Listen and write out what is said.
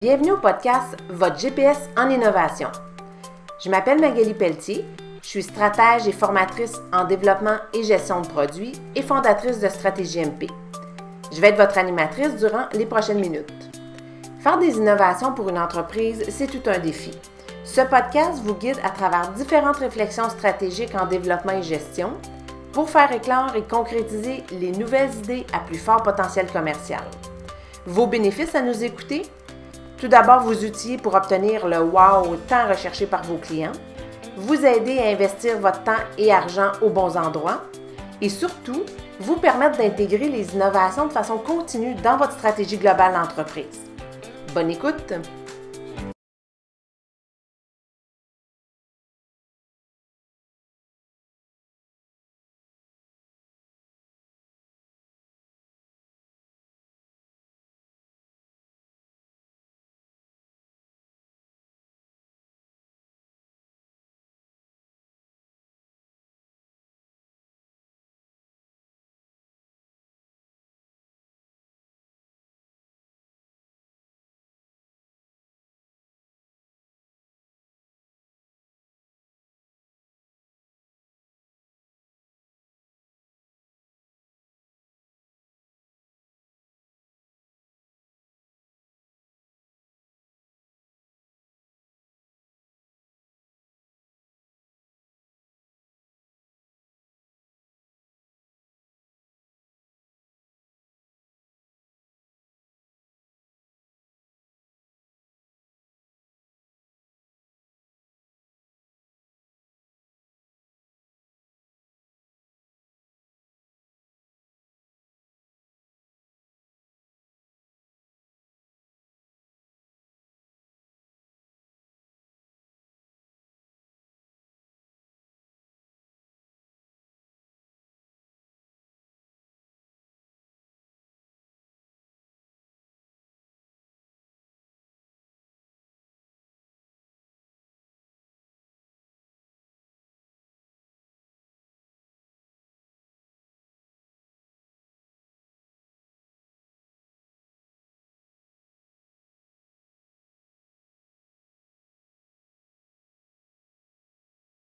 Bienvenue au podcast Votre GPS en innovation. Je m'appelle Magali Pelletier, je suis stratège et formatrice en développement et gestion de produits et fondatrice de Stratégie MP. Je vais être votre animatrice durant les prochaines minutes. Faire des innovations pour une entreprise, c'est tout un défi. Ce podcast vous guide à travers différentes réflexions stratégiques en développement et gestion pour faire éclore et concrétiser les nouvelles idées à plus fort potentiel commercial. Vos bénéfices à nous écouter? Tout d'abord, vous outiller pour obtenir le wow tant recherché par vos clients, vous aider à investir votre temps et argent aux bons endroits et surtout, vous permettre d'intégrer les innovations de façon continue dans votre stratégie globale d'entreprise. Bonne écoute!